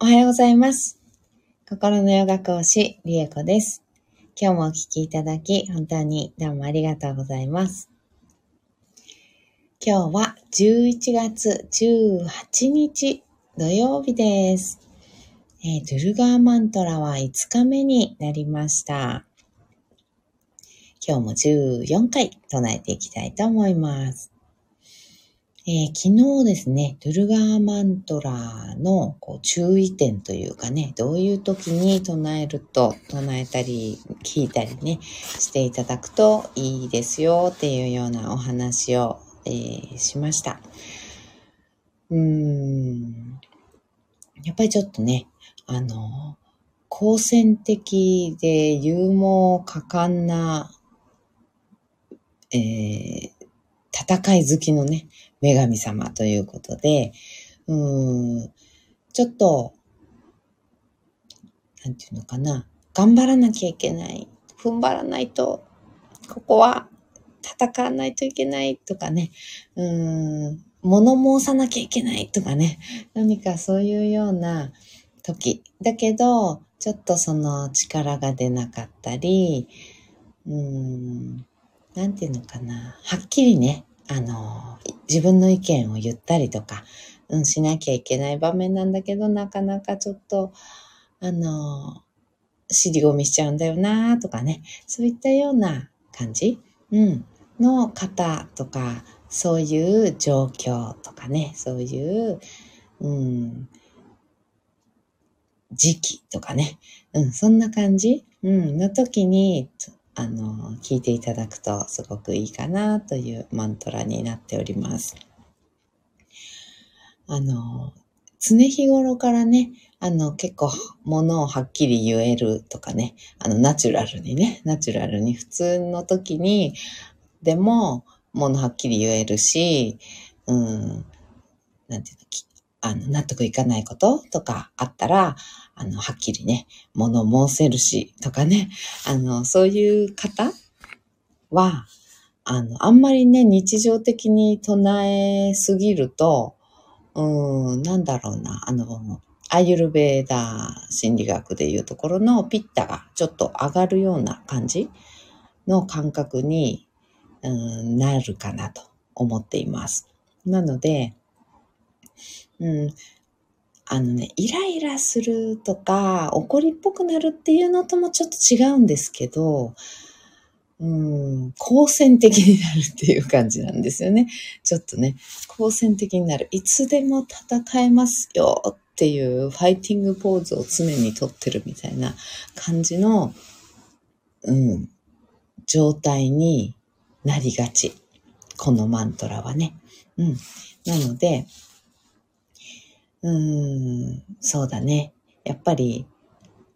おはようございます。心のヨガ講師、リエコです。今日もお聞きいただき、本当にどうもありがとうございます。今日は11月18日土曜日です。えードゥルガーマントラは5日目になりました。今日も14回唱えていきたいと思います。えー昨日ですね、ドゥルガーマントラのこう注意点というかね、どういう時に唱えると、唱えたり、聞いたりね、していただくといいですよっていうようなお話を、えーしました。うーん。やっぱりちょっとね、あの、好戦的で勇猛果敢な、えー戦い好きのね、女神様ということで、うーん、ちょっと、なんていうのかな、頑張らなきゃいけない、踏ん張らないと、ここは戦わないといけないとかね、うーん、物申さなきゃいけないとかね、何かそういうような時。だけど、ちょっとその力が出なかったり、うーん、なんていうのかな、はっきりね、あの、自分の意見を言ったりとか、うん、しなきゃいけない場面なんだけど、なかなかちょっと、あの、尻込みしちゃうんだよなとかね、そういったような感じ、うん、の方とか、そういう状況とかね、そういう、うん、時期とかね、うん、そんな感じ、うん、の時に、あの、聞いていただくとすごくいいかなというマントラになっております。あの、常日頃からね、あの、結構、ものをはっきり言えるとかね、あの、ナチュラルにね、ナチュラルに普通の時に、でも、ものはっきり言えるし、うん、なんていうの、きあの、納得いかないこととかあったら、あの、はっきりね、物申せるし、とかね、あの、そういう方は、あの、あんまりね、日常的に唱えすぎると、うーん、なんだろうな、あの、アイユルベーダー心理学でいうところのピッタがちょっと上がるような感じの感覚に、うん、なるかなと思っています。なので、うん、あのね、イライラするとか、怒りっぽくなるっていうのともちょっと違うんですけど、うん、好戦的になるっていう感じなんですよね。ちょっとね、好戦的になる。いつでも戦えますよっていうファイティングポーズを常にとってるみたいな感じの、うん、状態になりがち。このマントラはね。うん。なので、うん、そうだね。やっぱり、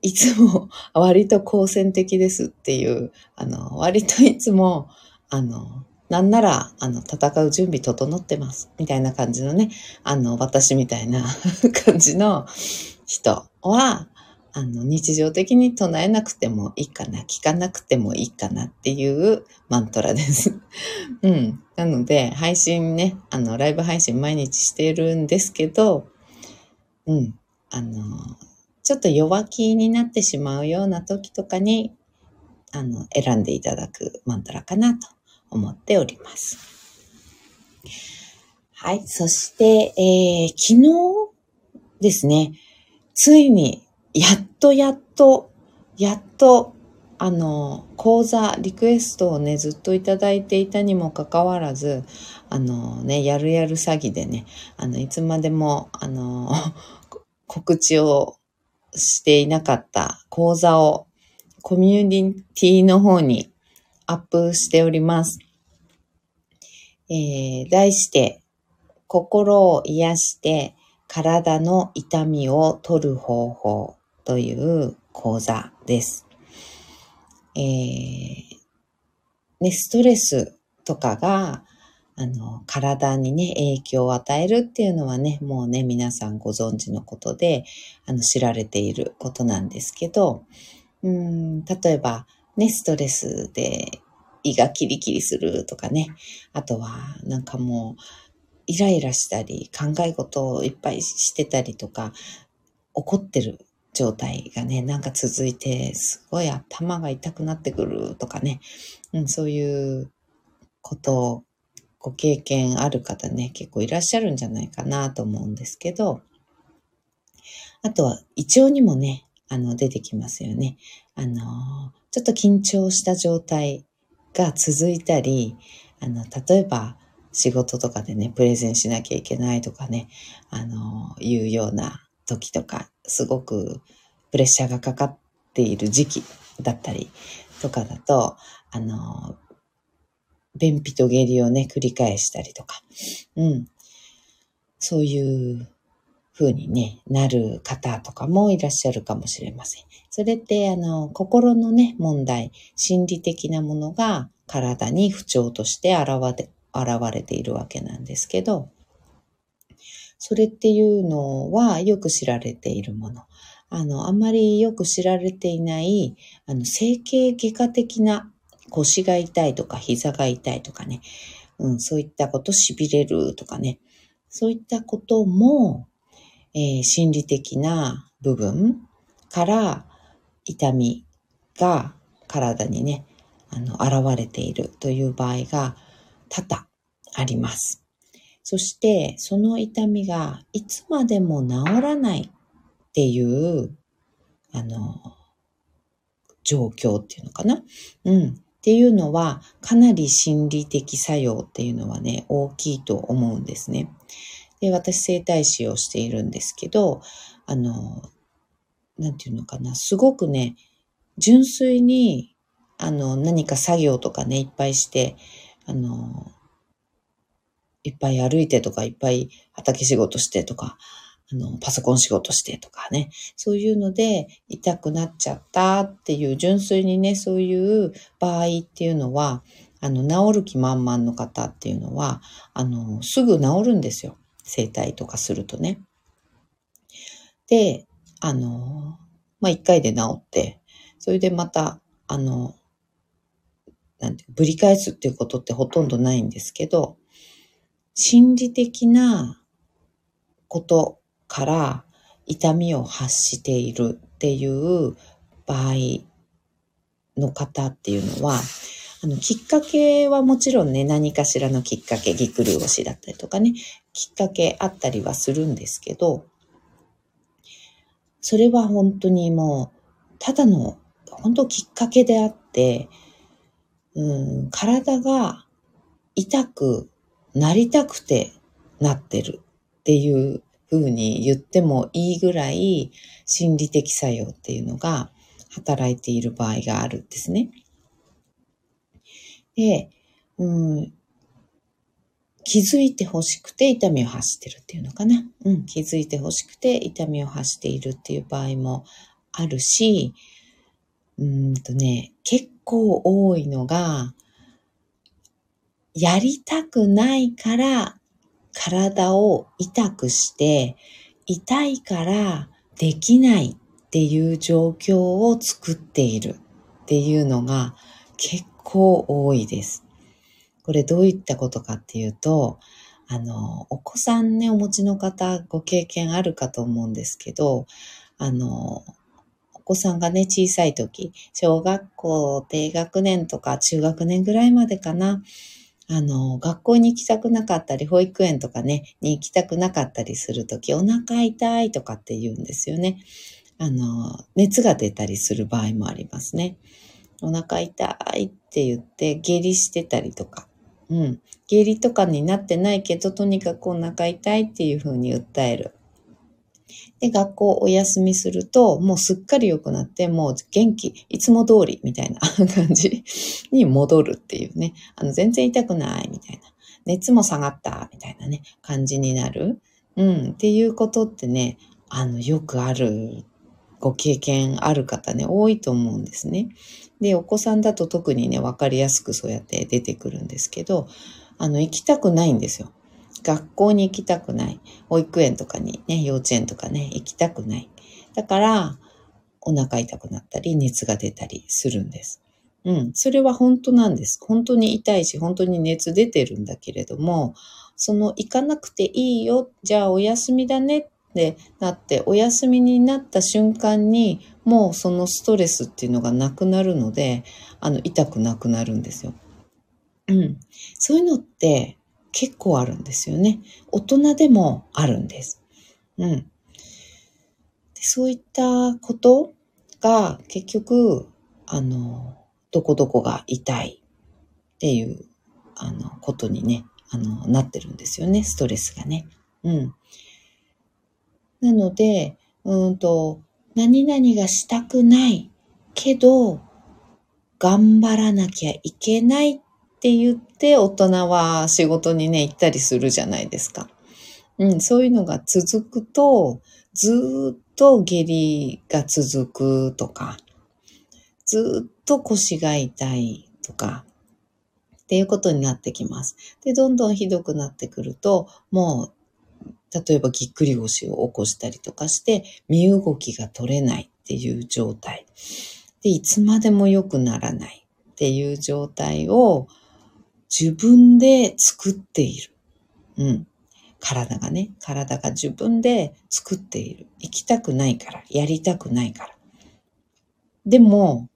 いつも 割と好戦的ですっていう、あの、割といつも、あの、なんなら、あの、戦う準備整ってます。みたいな感じのね、あの、私みたいな 感じの人は、あの、日常的に唱えなくてもいいかな、聞かなくてもいいかなっていうマントラです。うん。なので、配信ね、あの、ライブ配信毎日しているんですけど、うん。あの、ちょっと弱気になってしまうような時とかに、あの、選んでいただくマントラかなと思っております。はい。そして、えー、昨日ですね、ついに、やっとやっと、やっと、あの、講座、リクエストをね、ずっといただいていたにもかかわらず、あのね、やるやる詐欺でね、あの、いつまでも、あの、告知をしていなかった講座をコミュニティの方にアップしております。えー、題して、心を癒して体の痛みを取る方法という講座です。えー、ね、ストレスとかが、あの、体にね、影響を与えるっていうのはね、もうね、皆さんご存知のことで、あの、知られていることなんですけど、うん、例えば、ね、ストレスで胃がキリキリするとかね、あとは、なんかもう、イライラしたり、考え事をいっぱいしてたりとか、怒ってる状態がね、なんか続いて、すごい頭が痛くなってくるとかね、うん、そういうことご経験ある方ね、結構いらっしゃるんじゃないかなと思うんですけど、あとは胃腸にもね、あの、出てきますよね。あの、ちょっと緊張した状態が続いたり、あの、例えば仕事とかでね、プレゼンしなきゃいけないとかね、あの、いうような時とか、すごくプレッシャーがかかっている時期だったりとかだと、あの、便秘と下痢をね、繰り返したりとか、うん。そういう風にね、なる方とかもいらっしゃるかもしれません。それって、あの、心のね、問題、心理的なものが体に不調として現れ、現れているわけなんですけど、それっていうのはよく知られているもの。あの、あんまりよく知られていない、あの、整形外科的な腰が痛いとか膝が痛いとかね、うん、そういったこと、痺れるとかね、そういったことも、えー、心理的な部分から痛みが体にね、あの、現れているという場合が多々あります。そして、その痛みがいつまでも治らないっていう、あの、状況っていうのかな。うん。っていうのは、かなり心理的作用っていうのはね、大きいと思うんですね。で、私整体師をしているんですけど、あの、なんていうのかな、すごくね、純粋に、あの、何か作業とかね、いっぱいして、あの、いっぱい歩いてとか、いっぱい畑仕事してとか、あの、パソコン仕事してとかね、そういうので痛くなっちゃったっていう、純粋にね、そういう場合っていうのは、あの、治る気満々の方っていうのは、あの、すぐ治るんですよ。整体とかするとね。で、あの、まあ、一回で治って、それでまた、あの、なんて、ぶり返すっていうことってほとんどないんですけど、心理的なことから痛みを発しているっていう場合の方っていうのは、あの、きっかけはもちろんね、何かしらのきっかけ、ぎっくり腰だったりとかね、きっかけあったりはするんですけど、それは本当にもう、ただの、本当きっかけであって、うん、体が痛くなりたくてなってるっていうふうに言ってもいいぐらい心理的作用っていうのが働いている場合があるんですね。で、うん、気づいて欲しくて痛みを発してるっていうのかな。うん、気づいて欲しくて痛みを発しているっていう場合もあるし、うんとね、結構多いのが、やりたくないから体を痛くして、痛いからできないっていう状況を作っているっていうのが結構多いです。これどういったことかっていうと、あの、お子さんね、お持ちの方ご経験あるかと思うんですけど、あの、お子さんがね、小さい時、小学校低学年とか中学年ぐらいまでかな、あの、学校に行きたくなかったり、保育園とかね、に行きたくなかったりするとき、お腹痛いとかって言うんですよね。あの、熱が出たりする場合もありますね。お腹痛いって言って、下痢してたりとか。うん。下痢とかになってないけど、とにかくお腹痛いっていうふうに訴える。で、学校お休みすると、もうすっかり良くなって、もう元気、いつも通りみたいな 感じに戻るっていうね。あの、全然痛くないみたいな。熱も下がったみたいなね、感じになる。うん、っていうことってね、あの、よくある、ご経験ある方ね、多いと思うんですね。で、お子さんだと特にね、わかりやすくそうやって出てくるんですけど、あの、行きたくないんですよ。学校に行きたくない。保育園とかにね、幼稚園とかね、行きたくない。だから、お腹痛くなったり、熱が出たりするんです。うん。それは本当なんです。本当に痛いし、本当に熱出てるんだけれども、その行かなくていいよ、じゃあお休みだねっで、なってお休みになった瞬間にもうそのストレスっていうのがなくなるので、あの、痛くなくなるんですよ。うん。そういうのって結構あるんですよね。大人でもあるんです。うん。そういったことが結局、あの、どこどこが痛いっていう、あの、ことにね、あの、なってるんですよね。ストレスがね。うん。なので、うんと、何々がしたくないけど、頑張らなきゃいけないっって言って大人は仕事にね、行ったりするじゃないですか。うん、そういうのが続くと、ずっと下痢が続くとか、ずっと腰が痛いとか、っていうことになってきます。で、どんどんひどくなってくると、もう、例えばぎっくり腰を起こしたりとかして、身動きが取れないっていう状態。で、いつまでも良くならないっていう状態を自分で作っている。うん。体がね、体が自分で作っている。行きたくないから、やりたくないから。でも、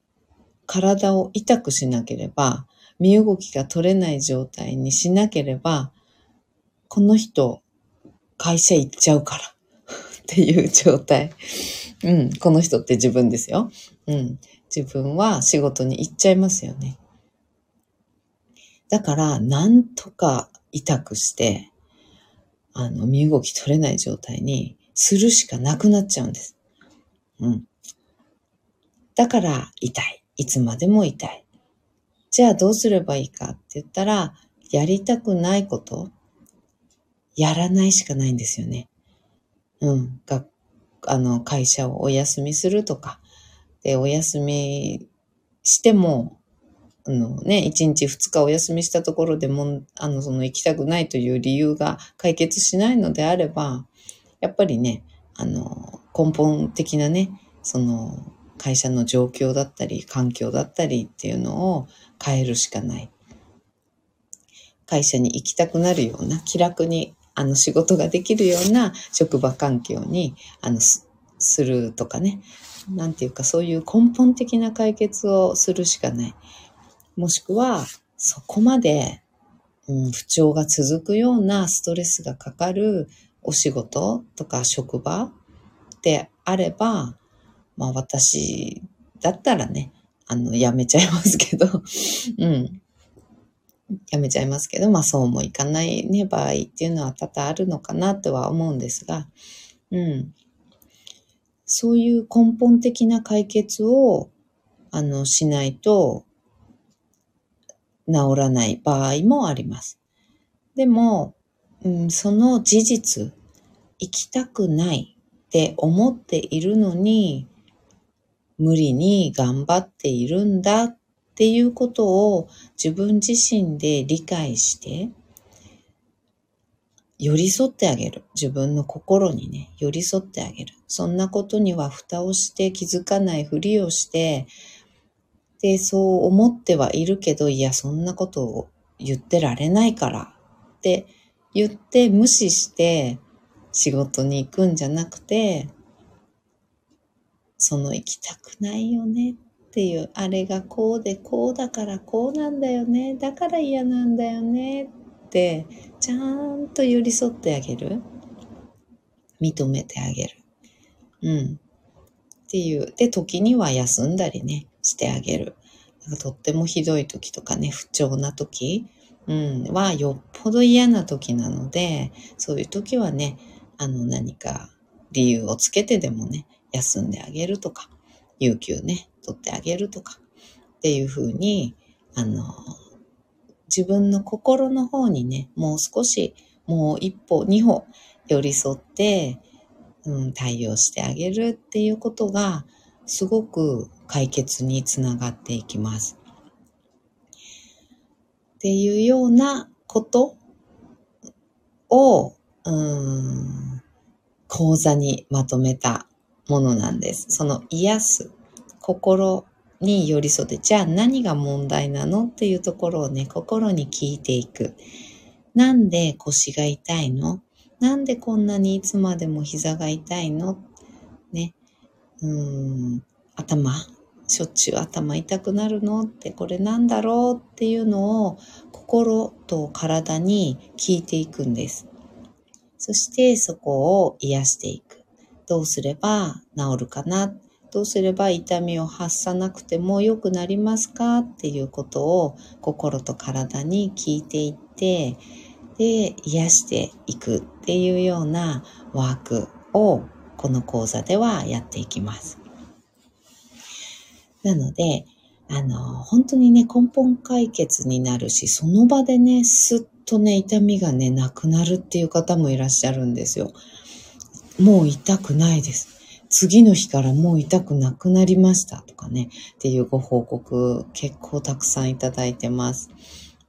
体を痛くしなければ、身動きが取れない状態にしなければ、この人、会社行っちゃうから っていう状態。うん、この人って自分ですよ。うん、自分は仕事に行っちゃいますよね。だから、なんとか痛くして、あの、身動き取れない状態にするしかなくなっちゃうんです。うん。だから、痛い。いつまでも痛い。じゃあどうすればいいかって言ったら、やりたくないこと、やらないしかないんですよね。うん。が、あの、会社をお休みするとか、で、お休みしても、あのね、1日2日お休みしたところでも、あの、その行きたくないという理由が解決しないのであれば、やっぱりね、あの、根本的なね、その、会社の状況だったり、環境だったりっていうのを変えるしかない。会社に行きたくなるような、気楽にあの仕事ができるような職場環境にあのするとかね。なんていうかそういう根本的な解決をするしかない。もしくはそこまで、うん、不調が続くようなストレスがかかるお仕事とか職場であれば、まあ私だったらね、あの、やめちゃいますけど、うん。やめちゃいますけど、まあそうもいかないね、場合っていうのは多々あるのかなとは思うんですが、うん。そういう根本的な解決を、あの、しないと、治らない場合もあります。でも、うん、その事実、行きたくないって思っているのに、無理に頑張っているんだっていうことを自分自身で理解して、寄り添ってあげる。自分の心にね、寄り添ってあげる。そんなことには蓋をして気づかないふりをして、で、そう思ってはいるけど、いや、そんなことを言ってられないからって言って無視して仕事に行くんじゃなくて、その行きたくないよねっていう、あれがこうでこうだからこうなんだよね、だから嫌なんだよねって、ちゃんと寄り添ってあげる。認めてあげる。うん。っていう。で、時には休んだりね、してあげる。なんかとってもひどい時とかね、不調な時、うん、はよっぽど嫌な時なので、そういう時はね、あの何か理由をつけてでもね、休んであげるとか、有給ね、取ってあげるとか、っていうふうに、あの、自分の心の方にね、もう少し、もう一歩、二歩寄り添って、うん、対応してあげるっていうことが、すごく解決につながっていきます。っていうようなことを、うん、講座にまとめたものなんです。その癒す心に寄り添って、じゃあ何が問題なのっていうところをね、心に聞いていく。なんで腰が痛いの？なんでこんなにいつまでも膝が痛いの？ね。うん、頭、しょっちゅう頭痛くなるの？ってこれなんだろう？っていうのを心と体に聞いていくんです。そしてそこを癒していく。どうすれば治るかな？どうすれば痛みを発さなくても良くなりますか？っていうことを心と体に聞いていって、で、癒していくっていうようなワークをこの講座ではやっていきます。なので、あの、本当にね、根本解決になるし、その場でね、すっとね、痛みがね、なくなるっていう方もいらっしゃるんですよ。もう痛くないです。次の日からもう痛くなくなりましたとかね、っていうご報告結構たくさんいただいてます。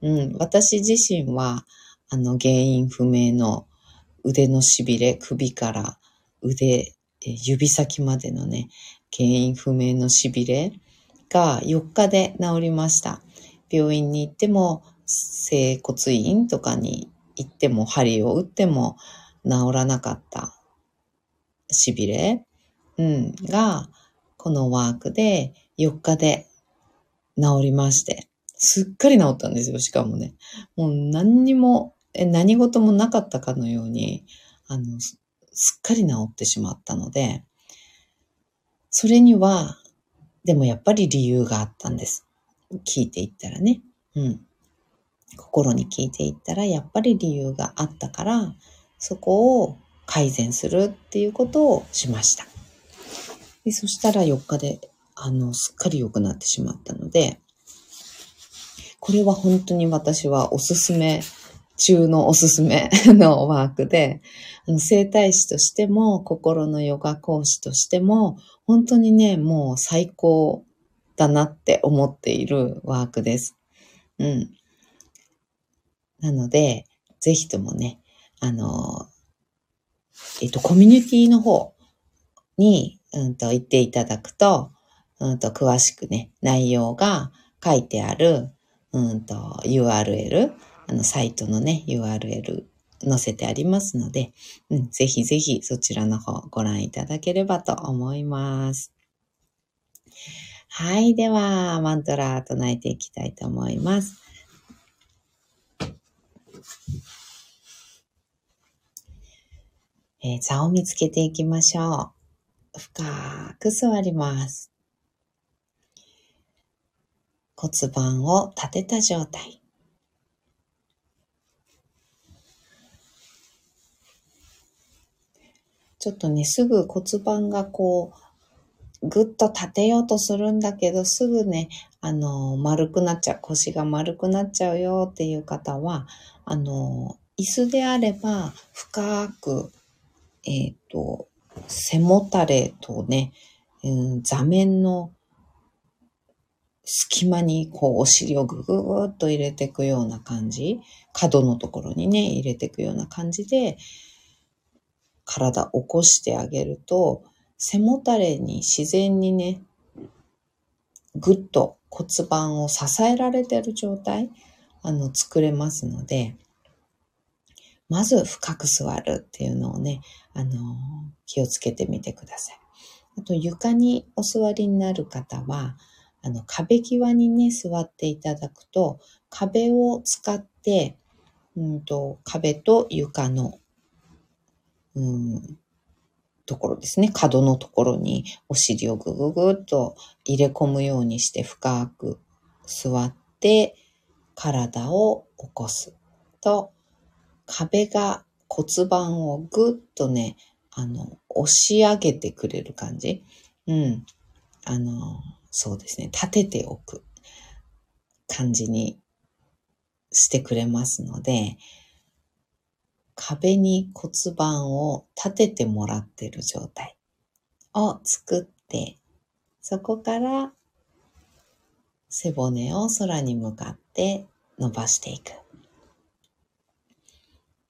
うん、私自身は、あの、原因不明の腕の痺れ、首から腕、指先までのね、原因不明の痺れが4日で治りました。病院に行っても、整骨院とかに行っても、針を打っても治らなかった痺れ、うん、が、このワークで4日で治りまして、すっかり治ったんですよ、しかもね。もう何にも、え何事もなかったかのように、あの、すっかり治ってしまったので、それには、でもやっぱり理由があったんです。聞いていったらね。うん。心に聞いていったら、やっぱり理由があったから、そこを改善するっていうことをしました。でそしたら4日で、あの、すっかり良くなってしまったので、これは本当に私はおすすめ中のおすすめのワークで、あの生体師としても、心のヨガ講師としても、本当にね、もう最高だなって思っているワークです。うん。なので、ぜひともね、あの、えっと、コミュニティの方に、うんと、行っていただくと、うんと、詳しくね、内容が書いてある、うんと、URL、あの、サイトのね、URL 載せてありますので、うん、ぜひぜひそちらの方ご覧いただければと思います。はい。では、マントラー唱えていきたいと思います。えー、座を見つけていきましょう。深く座ります。骨盤を立てた状態。ちょっとね、すぐ骨盤がこう、ぐっと立てようとするんだけど、すぐね、あの、丸くなっちゃう、腰が丸くなっちゃうよっていう方は、あの、椅子であれば深くえっ、ー、と、背もたれとね、うん、座面の隙間にこうお尻をぐぐぐっと入れていくような感じ、角のところにね、入れていくような感じで、体起こしてあげると、背もたれに自然にね、ぐっと骨盤を支えられてる状態、あの、作れますので、まず深く座るっていうのをね、あの、気をつけてみてください。あと、床にお座りになる方は、あの、壁際にね、座っていただくと、壁を使って、うんと、壁と床の、うん、ところですね。角のところにお尻をぐぐぐっと入れ込むようにして深く座って体を起こすと壁が骨盤をぐっとね、あの、押し上げてくれる感じ。うん。あの、そうですね。立てておく感じにしてくれますので、壁に骨盤を立ててもらってる状態を作って、そこから背骨を空に向かって伸ばしていく。っ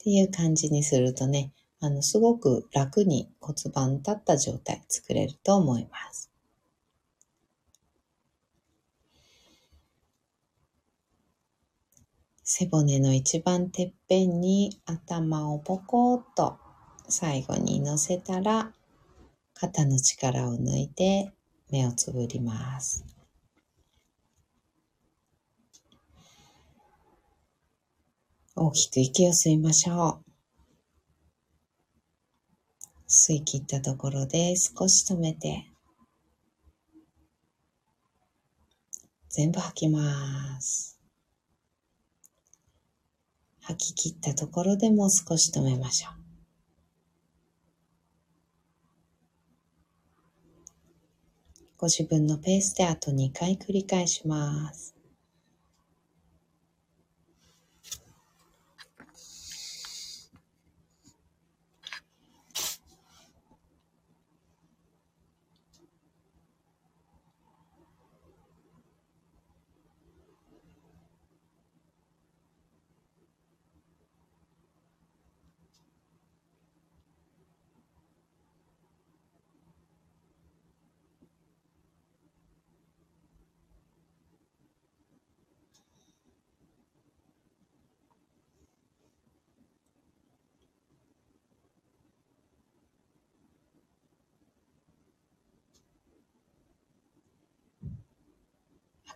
ていう感じにするとね、あの、すごく楽に骨盤立った状態作れると思います。背骨の一番てっぺんに頭をポコッと最後に乗せたら肩の力を抜いて目をつぶります。大きく息を吸いましょう。吸い切ったところで少し止めて、全部吐きます。吐き切ったところでもう少し止めましょう。ご自分のペースであと2回繰り返します。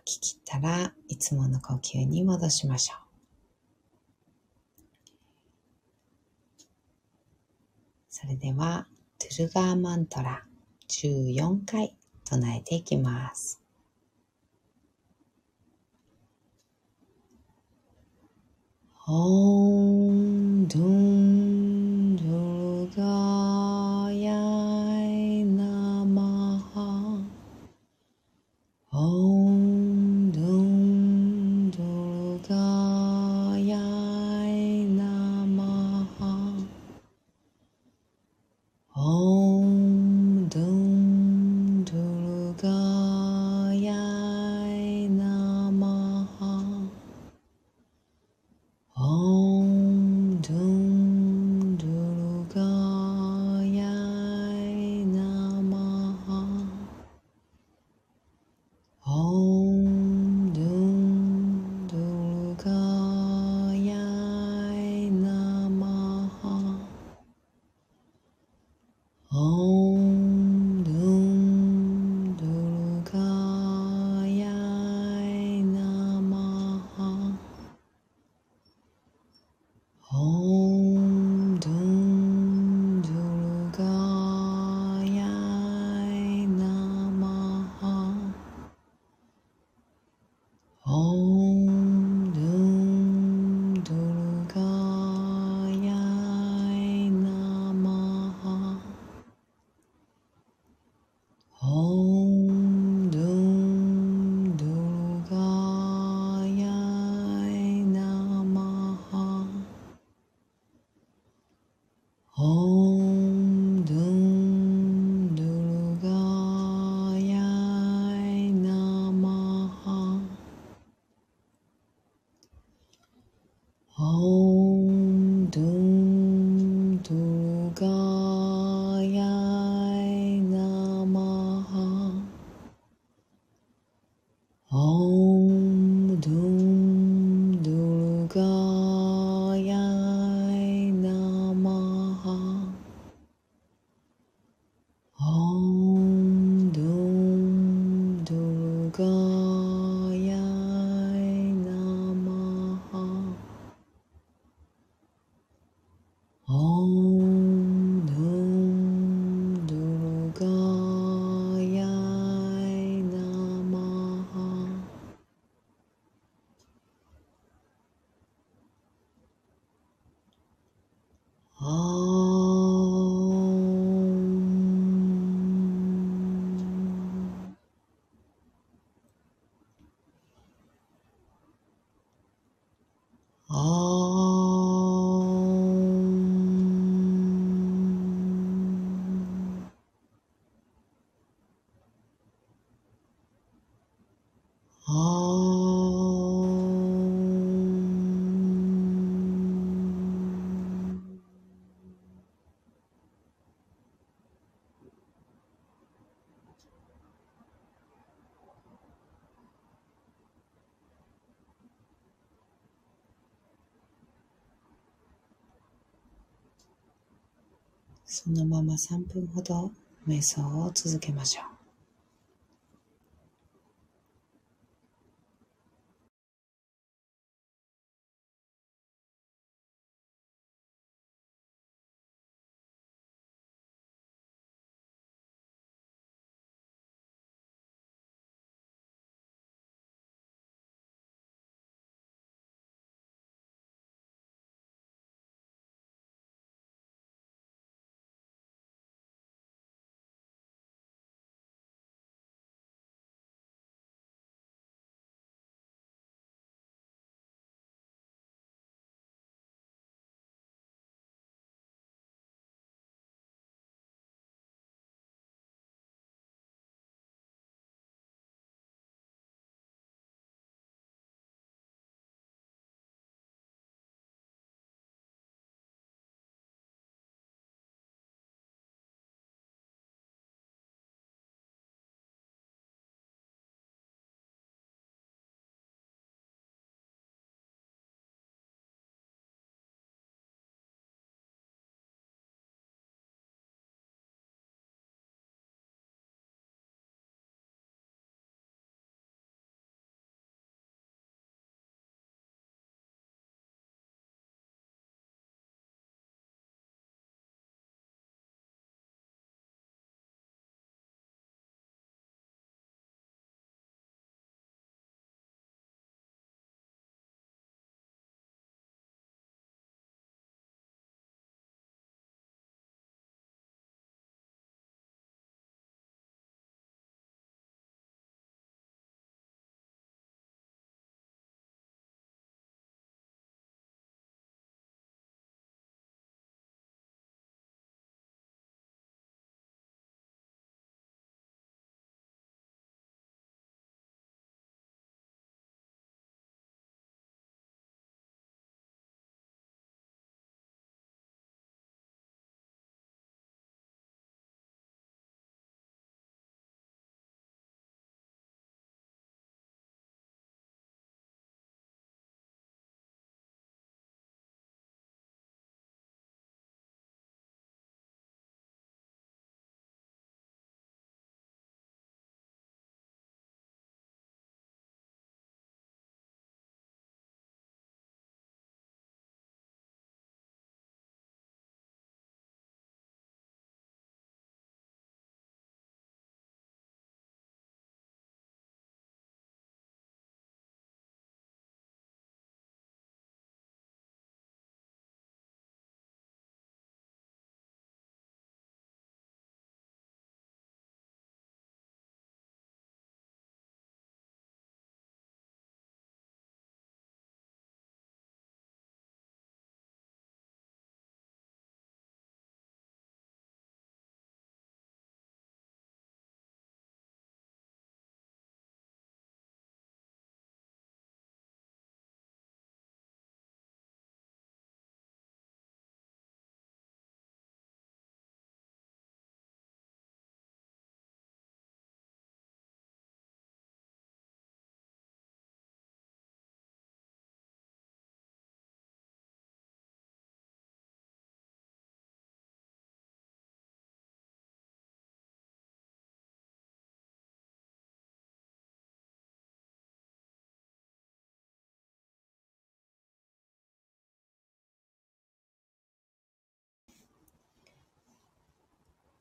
吐き切ったらいつもの呼吸に戻しましょう。それでは、トゥルガーマントラ14回唱えていきます。Om Dum そのまま3分ほど瞑想を続けましょう。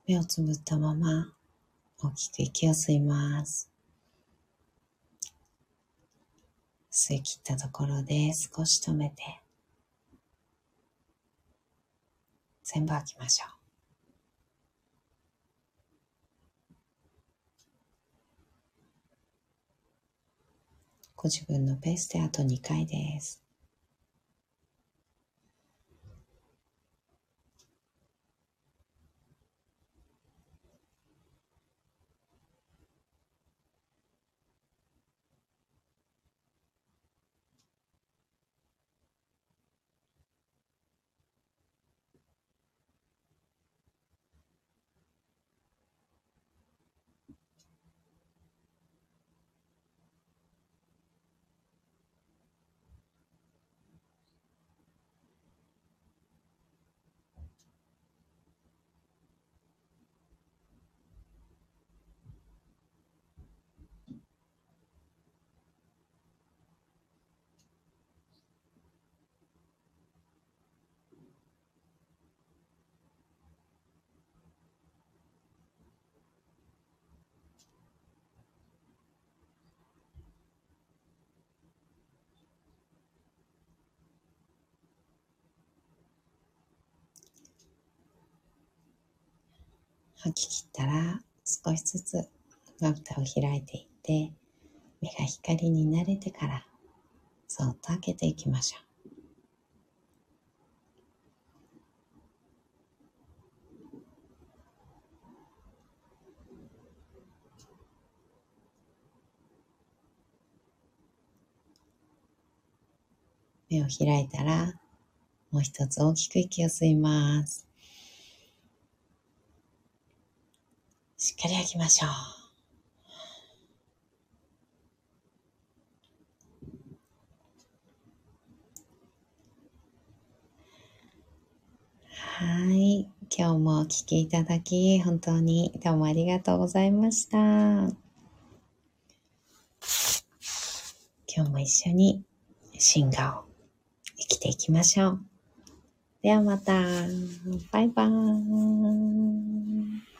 目をつぶったまま大きく息を吸います。吸い切ったところで少し止めて全部吐きましょう。ご自分のペースであと2回です。吐き切ったら少しずつまぶたを開いていって目が光に慣れてからそっと開けていきましょう。目を開いたら、もう一つ大きく息を吸います。しっかり吐きましょう。はい。今日もお聴きいただき、本当にどうもありがとうございました。今日も一緒に進化を生きていきましょう。ではまた。バイバーイ。